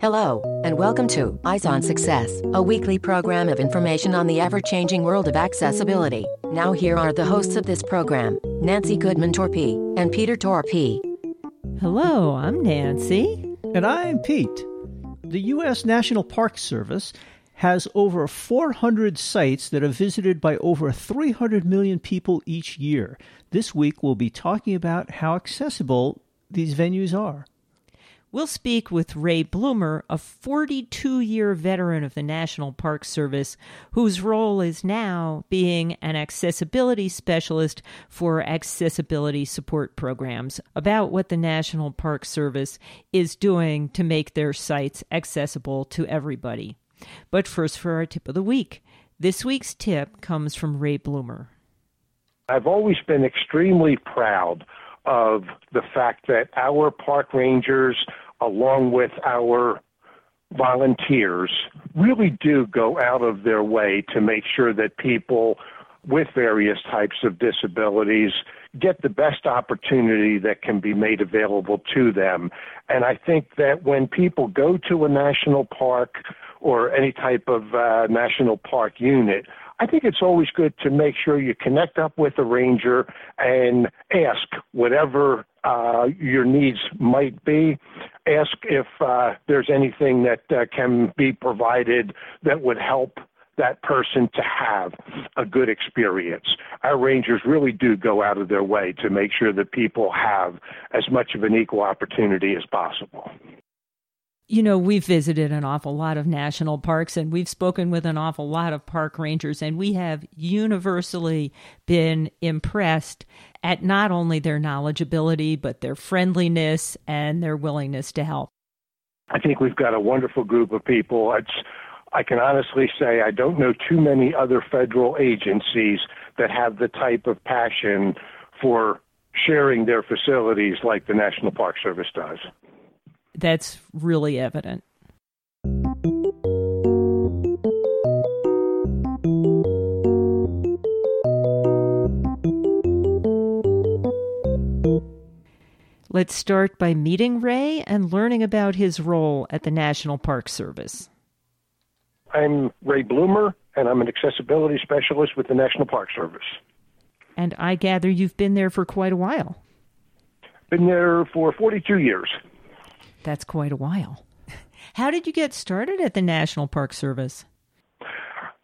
Hello, and welcome to Eyes on Success, a weekly program of information on the ever changing world of accessibility. Now, here are the hosts of this program Nancy Goodman Torpey and Peter Torpey. Hello, I'm Nancy. And I'm Pete. The U.S. National Park Service has over 400 sites that are visited by over 300 million people each year. This week, we'll be talking about how accessible these venues are. We'll speak with Ray Bloomer, a 42 year veteran of the National Park Service, whose role is now being an accessibility specialist for accessibility support programs, about what the National Park Service is doing to make their sites accessible to everybody. But first, for our tip of the week. This week's tip comes from Ray Bloomer. I've always been extremely proud of the fact that our park rangers, along with our volunteers, really do go out of their way to make sure that people with various types of disabilities get the best opportunity that can be made available to them. And I think that when people go to a national park or any type of uh, national park unit, I think it's always good to make sure you connect up with a ranger and ask whatever uh, your needs might be. Ask if uh, there's anything that uh, can be provided that would help that person to have a good experience. Our rangers really do go out of their way to make sure that people have as much of an equal opportunity as possible you know, we've visited an awful lot of national parks and we've spoken with an awful lot of park rangers, and we have universally been impressed at not only their knowledgeability, but their friendliness and their willingness to help. I think we've got a wonderful group of people. It's, I can honestly say I don't know too many other federal agencies that have the type of passion for sharing their facilities like the National Park Service does that's really evident. Let's start by meeting Ray and learning about his role at the National Park Service. I'm Ray Bloomer, and I'm an accessibility specialist with the National Park Service. And I gather you've been there for quite a while. Been there for 42 years. That's quite a while. How did you get started at the National Park Service?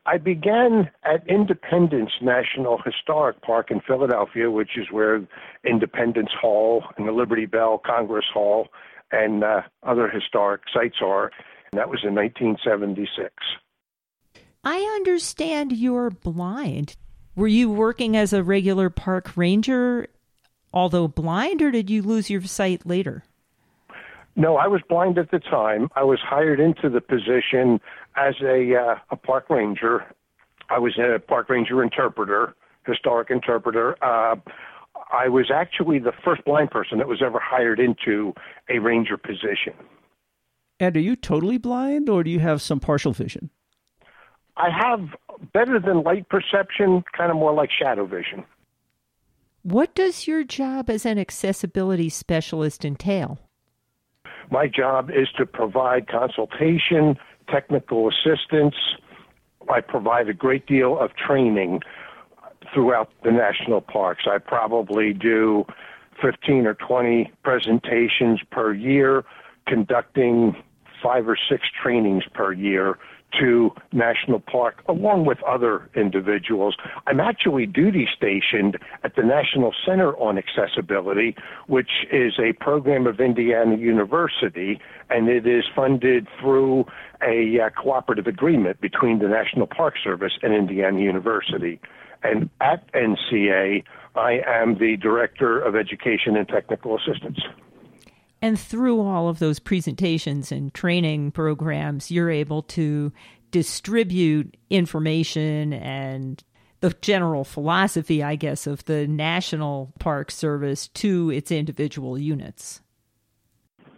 I began at Independence National Historic Park in Philadelphia, which is where Independence Hall and the Liberty Bell Congress Hall and uh, other historic sites are. And that was in 1976. I understand you're blind. Were you working as a regular park ranger, although blind, or did you lose your sight later? No, I was blind at the time. I was hired into the position as a uh, a park ranger. I was a park ranger interpreter, historic interpreter. Uh, I was actually the first blind person that was ever hired into a ranger position. And are you totally blind, or do you have some partial vision? I have better than light perception, kind of more like shadow vision. What does your job as an accessibility specialist entail? My job is to provide consultation, technical assistance. I provide a great deal of training throughout the national parks. I probably do 15 or 20 presentations per year, conducting five or six trainings per year to National Park along with other individuals. I'm actually duty stationed at the National Center on Accessibility, which is a program of Indiana University, and it is funded through a uh, cooperative agreement between the National Park Service and Indiana University. And at NCA, I am the Director of Education and Technical Assistance. And through all of those presentations and training programs, you're able to distribute information and the general philosophy, I guess, of the National Park Service to its individual units.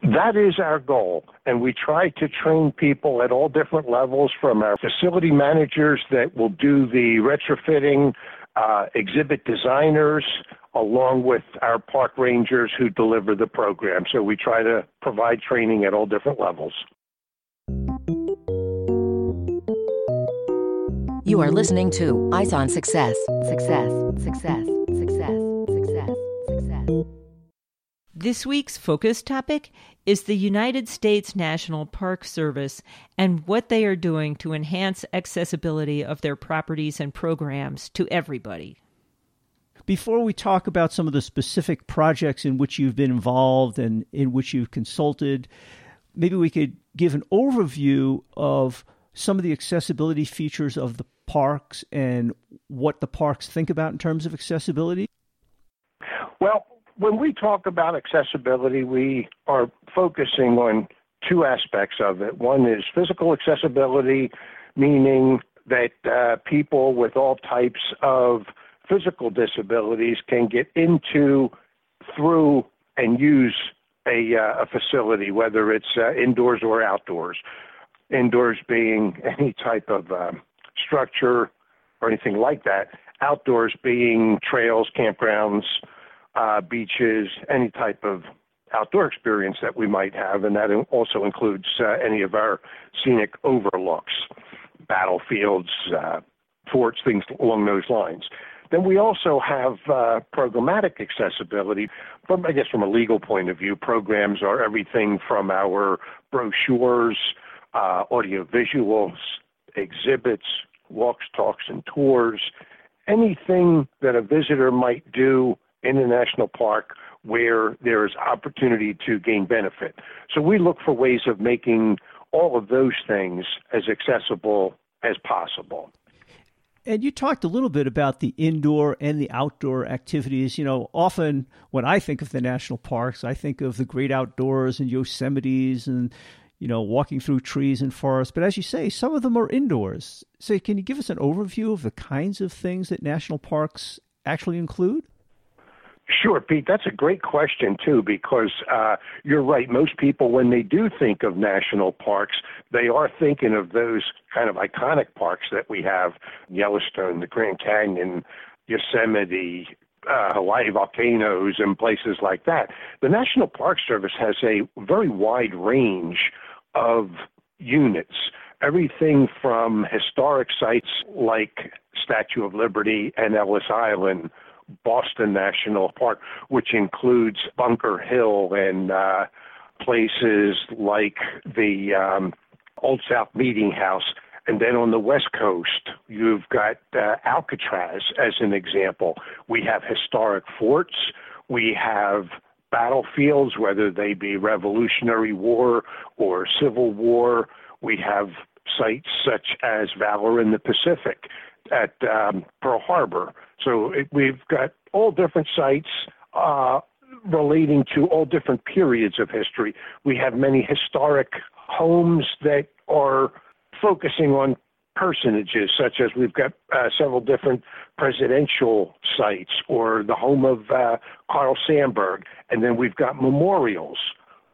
That is our goal. And we try to train people at all different levels from our facility managers that will do the retrofitting, uh, exhibit designers, along with our park rangers who deliver the program. So we try to provide training at all different levels. You are listening to Eyes on Success. Success, success, success, success, success. This week's focus topic is the United States National Park Service and what they are doing to enhance accessibility of their properties and programs to everybody. Before we talk about some of the specific projects in which you've been involved and in which you've consulted, maybe we could give an overview of some of the accessibility features of the parks and what the parks think about in terms of accessibility? Well, when we talk about accessibility, we are focusing on two aspects of it. One is physical accessibility, meaning that uh, people with all types of physical disabilities can get into, through, and use a, uh, a facility, whether it's uh, indoors or outdoors. Indoors being any type of um, structure or anything like that. Outdoors being trails, campgrounds, uh, beaches, any type of outdoor experience that we might have, and that also includes uh, any of our scenic overlooks, battlefields, uh, forts, things along those lines. Then we also have uh, programmatic accessibility. From I guess from a legal point of view, programs are everything from our brochures, uh, audio visuals, exhibits, walks, talks, and tours, anything that a visitor might do in the national park where there is opportunity to gain benefit. So we look for ways of making all of those things as accessible as possible. And you talked a little bit about the indoor and the outdoor activities. You know, often when I think of the national parks, I think of the great outdoors and Yosemites and you know, walking through trees and forests. But as you say, some of them are indoors. So, can you give us an overview of the kinds of things that national parks actually include? Sure, Pete. That's a great question, too, because uh, you're right. Most people, when they do think of national parks, they are thinking of those kind of iconic parks that we have Yellowstone, the Grand Canyon, Yosemite, uh, Hawaii volcanoes, and places like that. The National Park Service has a very wide range of units. Everything from historic sites like Statue of Liberty and Ellis Island, Boston National Park, which includes Bunker Hill and uh, places like the um, Old South Meeting House. And then on the West Coast, you've got uh, Alcatraz as an example. We have historic forts. We have battlefields, whether they be Revolutionary War or Civil War. We have sites such as Valor in the Pacific at um, Pearl Harbor. So it, we've got all different sites uh, relating to all different periods of history. We have many historic homes that are focusing on personages, such as we've got uh, several different presidential sites or the home of uh, Carl Sandburg, and then we've got memorials.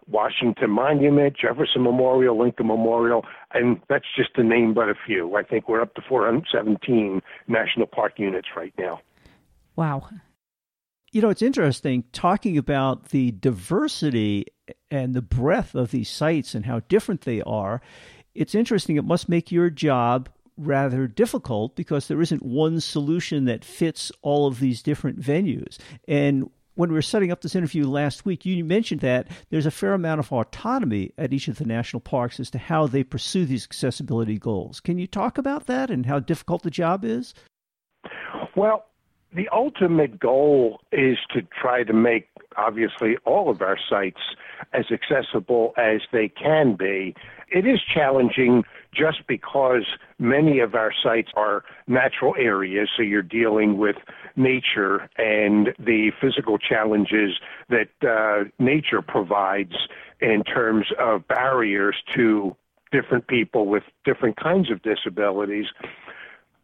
Washington Monument, Jefferson Memorial, Lincoln Memorial, and that's just to name but a few. I think we're up to 417 national park units right now. Wow. You know, it's interesting talking about the diversity and the breadth of these sites and how different they are it's interesting. It must make your job rather difficult because there isn't one solution that fits all of these different venues. And when we were setting up this interview last week, you mentioned that there's a fair amount of autonomy at each of the national parks as to how they pursue these accessibility goals. Can you talk about that and how difficult the job is? Well, the ultimate goal is to try to make, obviously, all of our sites as accessible as they can be. It is challenging just because many of our sites are natural areas, so you're dealing with nature and the physical challenges that uh, nature provides in terms of barriers to different people with different kinds of disabilities.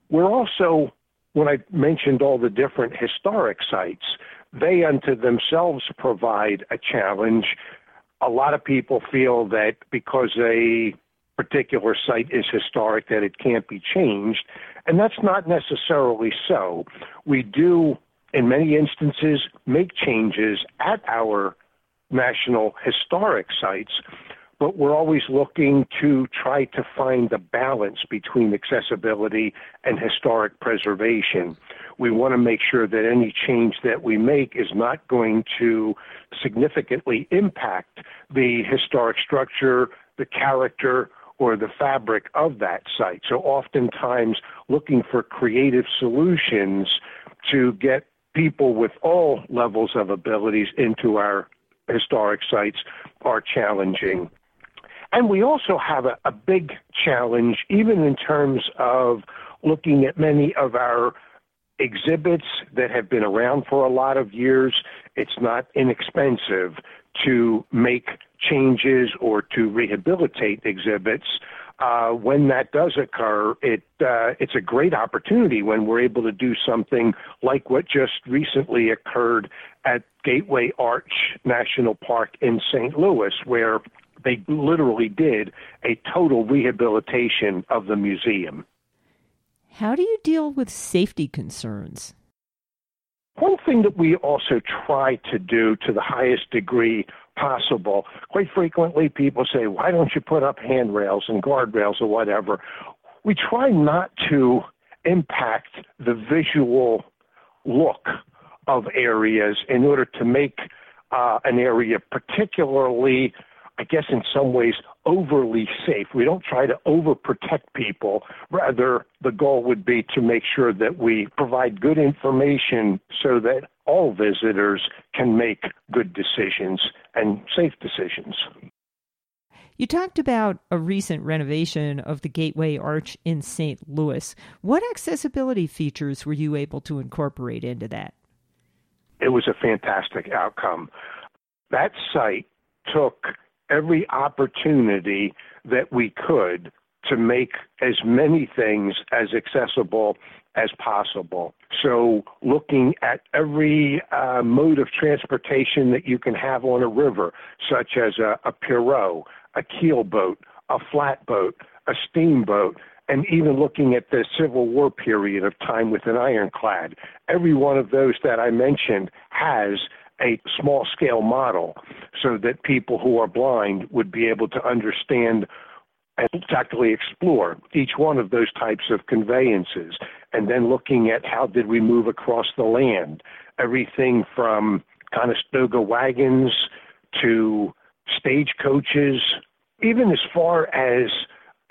We're also when I mentioned all the different historic sites, they unto themselves provide a challenge. A lot of people feel that because a particular site is historic that it can't be changed, and that's not necessarily so. We do in many instances, make changes at our national historic sites, but we're always looking to try to find the balance between accessibility and historic preservation. We want to make sure that any change that we make is not going to significantly impact the historic structure, the character, or the fabric of that site. So oftentimes looking for creative solutions to get people with all levels of abilities into our historic sites are challenging. And we also have a, a big challenge, even in terms of looking at many of our exhibits that have been around for a lot of years. It's not inexpensive to make changes or to rehabilitate exhibits. Uh, when that does occur, it uh, it's a great opportunity when we're able to do something like what just recently occurred at Gateway Arch National Park in St. Louis, where they literally did a total rehabilitation of the museum. How do you deal with safety concerns? One thing that we also try to do to the highest degree possible, quite frequently people say, why don't you put up handrails and guardrails or whatever? We try not to impact the visual look of areas in order to make uh, an area particularly I guess in some ways overly safe. We don't try to overprotect people. Rather, the goal would be to make sure that we provide good information so that all visitors can make good decisions and safe decisions. You talked about a recent renovation of the Gateway Arch in St. Louis. What accessibility features were you able to incorporate into that? It was a fantastic outcome. That site took every opportunity that we could to make as many things as accessible as possible. So, looking at every uh, mode of transportation that you can have on a river, such as a, a pirogue, a keelboat, a flatboat, a steamboat, and even looking at the Civil War period of time with an ironclad, every one of those that I mentioned has a small scale model so that people who are blind would be able to understand and tactically explore each one of those types of conveyances and then looking at how did we move across the land. Everything from conestoga wagons to stagecoaches even as far as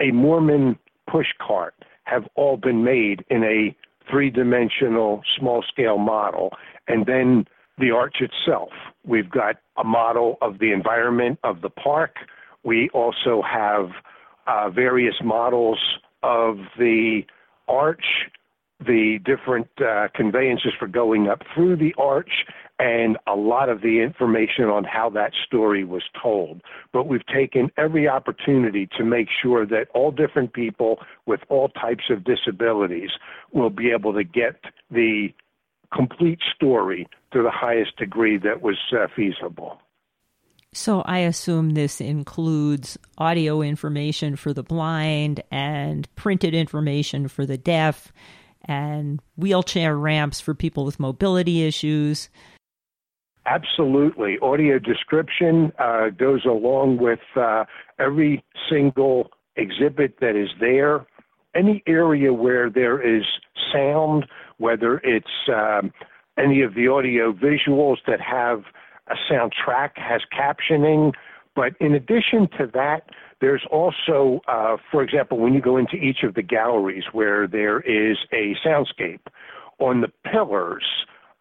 a mormon push cart have all been made in a three dimensional small scale model. And then the arch itself. We've got a model of the environment of the park. We also have uh, various models of the arch, the different uh, conveyances for going up through the arch, and a lot of the information on how that story was told. But we've taken every opportunity to make sure that all different people with all types of disabilities will be able to get the complete story to the highest degree that was uh, feasible. So I assume this includes audio information for the blind and printed information for the deaf and wheelchair ramps for people with mobility issues. Absolutely. Audio description uh, goes along with uh, every single exhibit that is there. Any area where there is sound, whether it's um, any of the audio visuals that have a soundtrack has captioning. But in addition to that, there's also, uh, for example, when you go into each of the galleries where there is a soundscape, on the pillars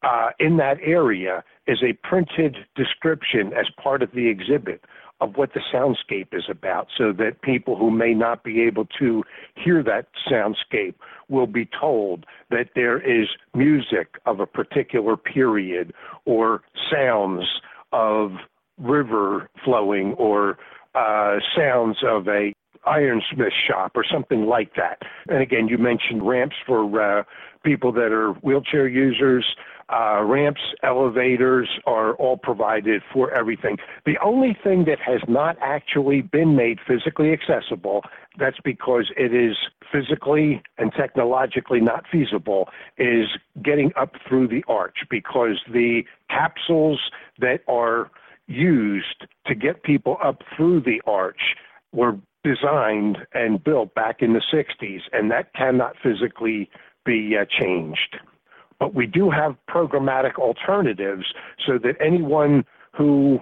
uh, in that area is a printed description as part of the exhibit of what the soundscape is about so that people who may not be able to hear that soundscape will be told that there is music of a particular period or sounds of river flowing or uh, sounds of a ironsmith shop or something like that. And again, you mentioned ramps for uh, people that are wheelchair users. Uh, ramps, elevators are all provided for everything. The only thing that has not actually been made physically accessible, that's because it is physically and technologically not feasible, is getting up through the arch because the capsules that are used to get people up through the arch were designed and built back in the 60s, and that cannot physically be uh, changed. But we do have programmatic alternatives so that anyone who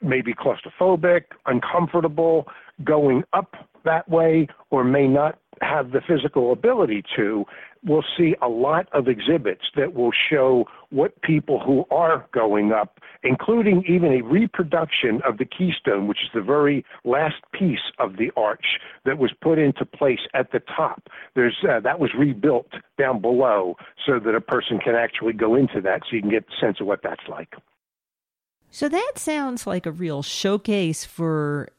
may be claustrophobic, uncomfortable, going up that way, or may not have the physical ability to, we'll see a lot of exhibits that will show what people who are going up, including even a reproduction of the keystone, which is the very last piece of the arch that was put into place at the top. There's uh, that was rebuilt down below so that a person can actually go into that, so you can get the sense of what that's like. So that sounds like a real showcase for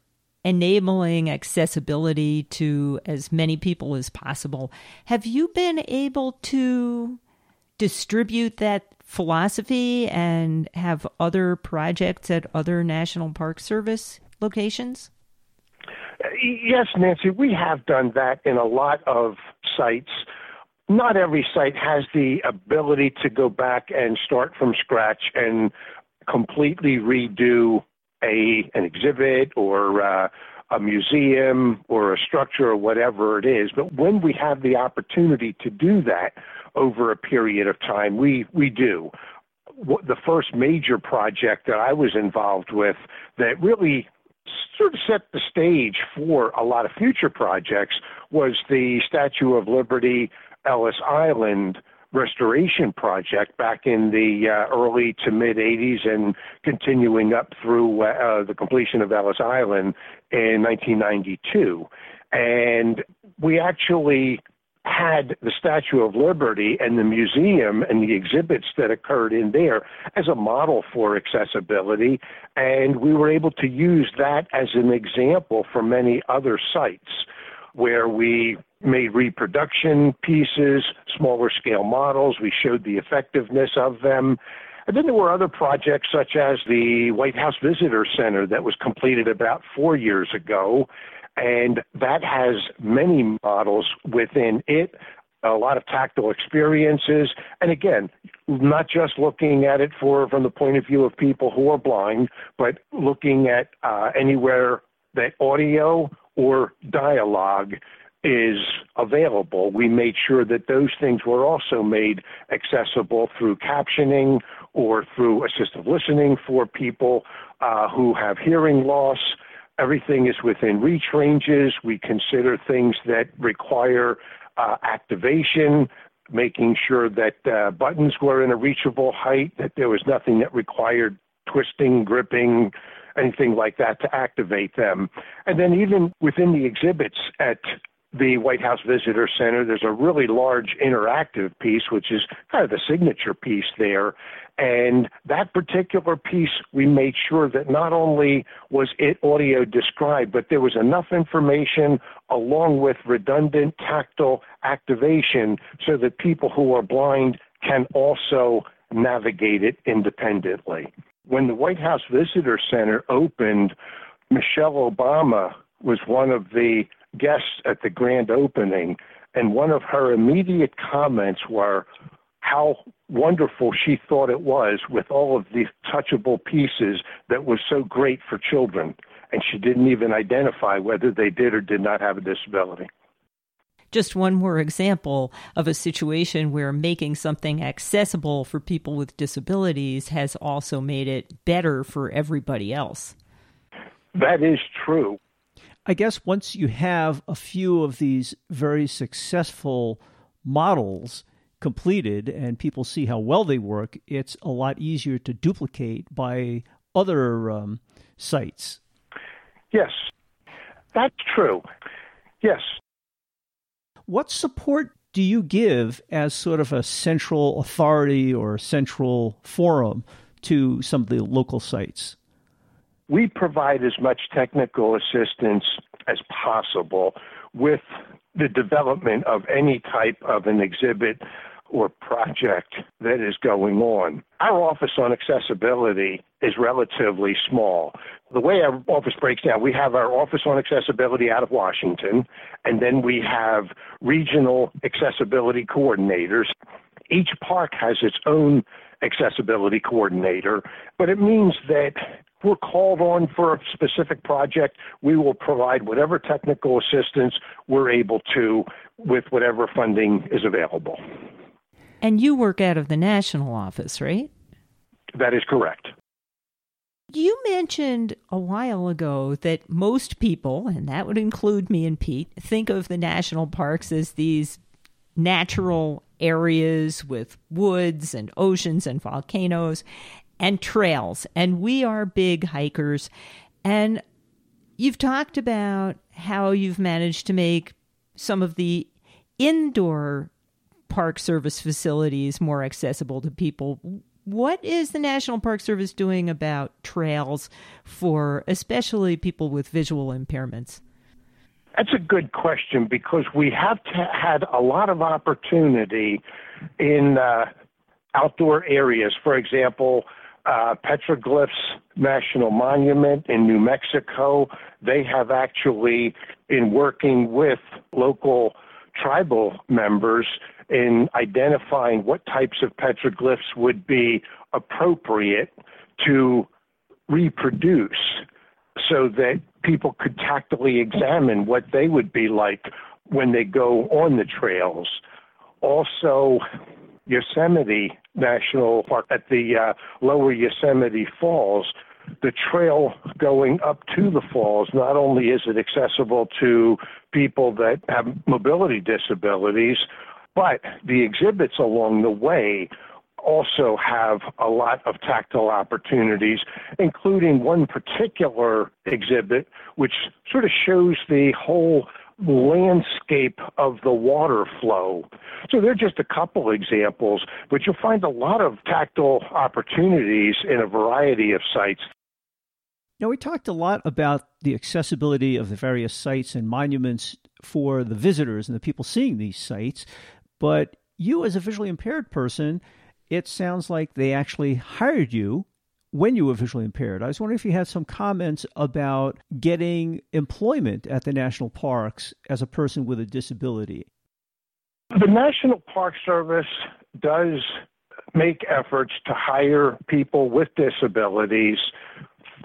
enabling accessibility to as many people as possible. Have you been able to distribute that philosophy and have other projects at other National Park Service locations? Yes, Nancy, we have done that in a lot of sites. Not every site has the ability to go back and start from scratch and completely redo a an exhibit or uh, a museum or a structure or whatever it is. But when we have the opportunity to do that over a period of time, we we do. The first major project that I was involved with that really sort of set the stage for a lot of future projects was the Statue of Liberty Ellis Island restoration project back in the uh, early to mid 80s and continuing up through uh, uh, the completion of Ellis Island in 1992. And we actually had the Statue of Liberty and the museum and the exhibits that occurred in there as a model for accessibility. And we were able to use that as an example for many other sites where we made reproduction pieces, smaller scale models. We showed the effectiveness of them. And then there were other projects such as the White House Visitor Center that was completed about four years ago. And that has many models within it, a lot of tactile experiences. And again, not just looking at it for from the point of view of people who are blind, but looking at uh, anywhere that audio or dialogue is available. We made sure that those things were also made accessible through captioning or through assistive listening for people uh, who have hearing loss. Everything is within reach ranges. We consider things that require uh, activation, making sure that uh, buttons were in a reachable height, that there was nothing that required twisting, gripping, anything like that to activate them. And then even within the exhibits at the White House Visitor Center. There's a really large interactive piece, which is kind of the signature piece there. And that particular piece, we made sure that not only was it audio described, but there was enough information along with redundant tactile activation so that people who are blind can also navigate it independently. When the White House Visitor Center opened, Michelle Obama was one of the guests at the grand opening, and one of her immediate comments were how wonderful she thought it was with all of these touchable pieces that was so great for children. And she didn't even identify whether they did or did not have a disability. Just one more example of a situation where making something accessible for people with disabilities has also made it better for everybody else. That is true. I guess once you have a few of these very successful models completed and people see how well they work, it's a lot easier to duplicate by other um, sites. Yes, that's true. Yes. What support do you give as sort of a central authority or central forum to some of the local sites? We provide as much technical assistance as possible with the development of any type of an exhibit or project that is going on. Our office on accessibility is relatively small. The way our office breaks down, we have our office on accessibility out of Washington, and then we have regional accessibility coordinators. Each park has its own accessibility coordinator, but it means that we're called on for a specific project, we will provide whatever technical assistance we're able to with whatever funding is available. And you work out of the national office, right? That is correct. You mentioned a while ago that most people, and that would include me and Pete, think of the national parks as these natural areas with woods and oceans and volcanoes and trails. And we are big hikers. And you've talked about how you've managed to make some of the indoor Park Service facilities more accessible to people. What is the National Park Service doing about trails for especially people with visual impairments? That's a good question because we have had a lot of opportunity in uh, outdoor areas. For example, uh, Petroglyphs National Monument in New Mexico, they have actually, in working with local tribal members, in identifying what types of petroglyphs would be appropriate to reproduce so that people could tactily examine what they would be like when they go on the trails. Also, Yosemite National Park at the uh, lower Yosemite Falls, the trail going up to the falls, not only is it accessible to people that have mobility disabilities, but the exhibits along the way also have a lot of tactile opportunities, including one particular exhibit which sort of shows the whole landscape of the water flow. So they're just a couple examples, but you'll find a lot of tactile opportunities in a variety of sites. Now, we talked a lot about the accessibility of the various sites and monuments for the visitors and the people seeing these sites, but you, as a visually impaired person, it sounds like they actually hired you when you were visually impaired. I was wondering if you had some comments about getting employment at the national parks as a person with a disability. The National Park Service does make efforts to hire people with disabilities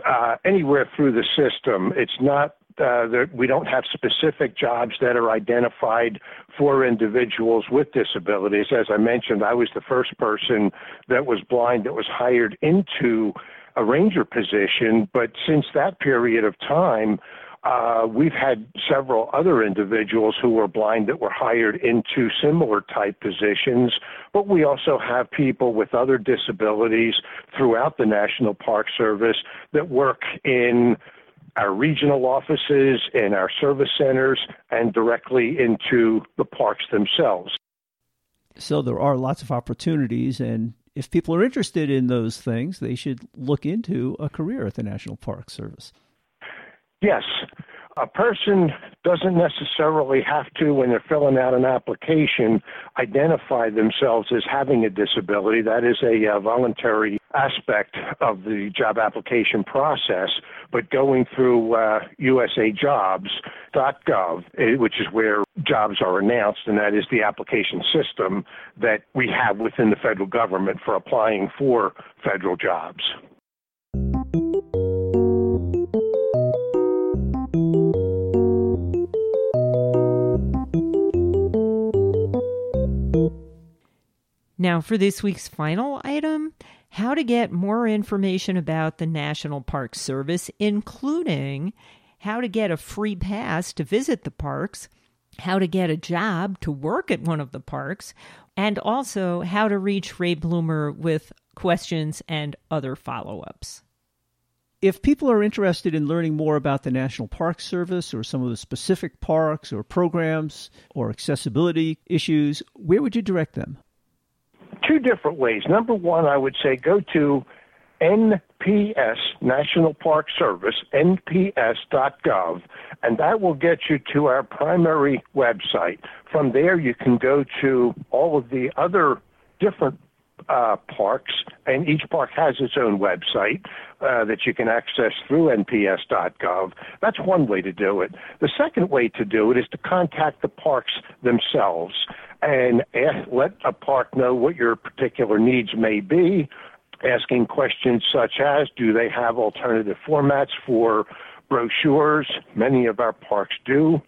uh, anywhere through the system. It's not uh, there, we don't have specific jobs that are identified for individuals with disabilities. As I mentioned, I was the first person that was blind that was hired into a ranger position, but since that period of time, uh, we've had several other individuals who were blind that were hired into similar type positions, but we also have people with other disabilities throughout the National Park Service that work in our regional offices, in our service centers, and directly into the parks themselves. So there are lots of opportunities, and if people are interested in those things, they should look into a career at the National Park Service. Yes. A person doesn't necessarily have to, when they're filling out an application, identify themselves as having a disability. That is a uh, voluntary aspect of the job application process. But going through uh, usajobs.gov, eh, which is where jobs are announced, and that is the application system that we have within the federal government for applying for federal jobs. Now, for this week's final item, how to get more information about the National Park Service, including how to get a free pass to visit the parks, how to get a job to work at one of the parks, and also how to reach Ray Bloomer with questions and other follow ups. If people are interested in learning more about the National Park Service or some of the specific parks or programs or accessibility issues, where would you direct them? Two different ways. Number one, I would say go to NPS, National Park Service, nps.gov, and that will get you to our primary website. From there, you can go to all of the other different uh, parks, and each park has its own website uh, that you can access through nps.gov. That's one way to do it. The second way to do it is to contact the parks themselves and ask, let a park know what your particular needs may be, asking questions such as do they have alternative formats for brochures? Many of our parks do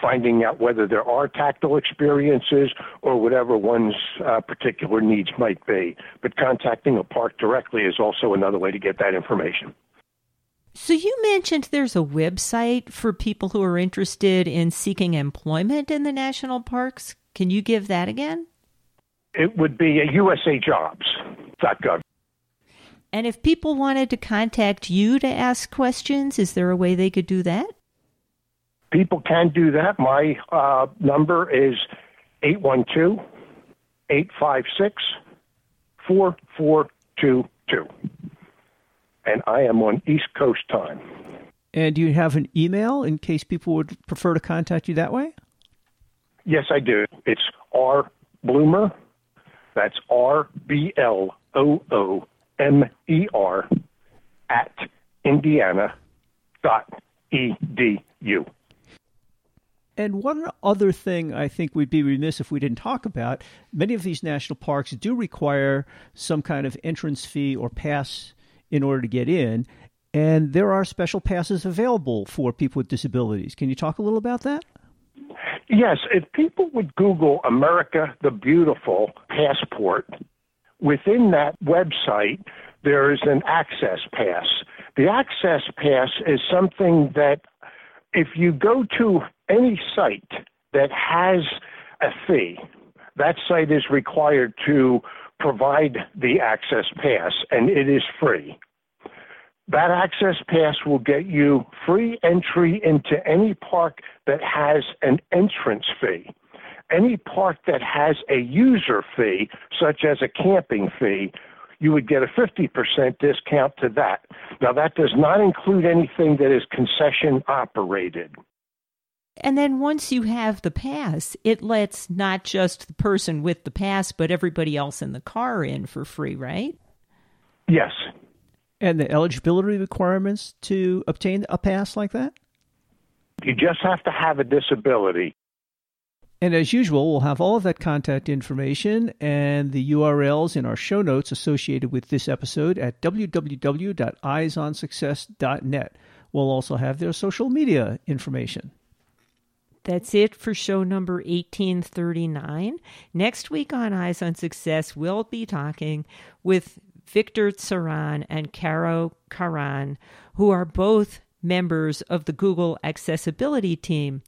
finding out whether there are tactile experiences or whatever one's uh, particular needs might be. But contacting a park directly is also another way to get that information. So, you mentioned there's a website for people who are interested in seeking employment in the national parks. Can you give that again? It would be usajobs.gov. And if people wanted to contact you to ask questions, is there a way they could do that? people can do that. My uh, number is 812 856 4422. And I am on East Coast time. And do you have an email in case people would prefer to contact you that way? Yes, I do. It's R Bloomer. That's R B L O O M E R at Indiana dot edu. And one other thing I think we'd be remiss if we didn't talk about many of these national parks do require some kind of entrance fee or pass in order to get in. And there are special passes available for people with disabilities. Can you talk a little about that? Yes. If people would Google America the Beautiful passport, within that website, there is an access pass. The access pass is something that if you go to any site that has a fee, that site is required to provide the access pass, and it is free. That access pass will get you free entry into any park that has an entrance fee. Any park that has a user fee, such as a camping fee, you would get a 50% discount to that. Now, that does not include anything that is concession operated. And then once you have the pass, it lets not just the person with the pass, but everybody else in the car in for free, right? Yes. And the eligibility requirements to obtain a pass like that? You just have to have a disability. And as usual, we'll have all of that contact information and the URLs in our show notes associated with this episode at www.eyesonsuccess.net. We'll also have their social media information. That's it for show number 1839. Next week on Eyes on Success, we'll be talking with Victor Tsaran and Karo Caran, who are both members of the Google accessibility team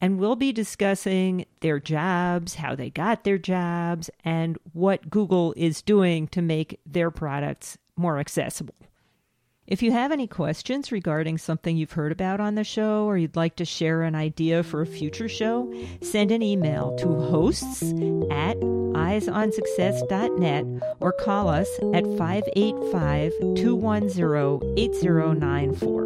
and we'll be discussing their jobs, how they got their jobs, and what Google is doing to make their products more accessible. If you have any questions regarding something you've heard about on the show or you'd like to share an idea for a future show, send an email to hosts at eyesonsuccess.net or call us at 585 210 8094.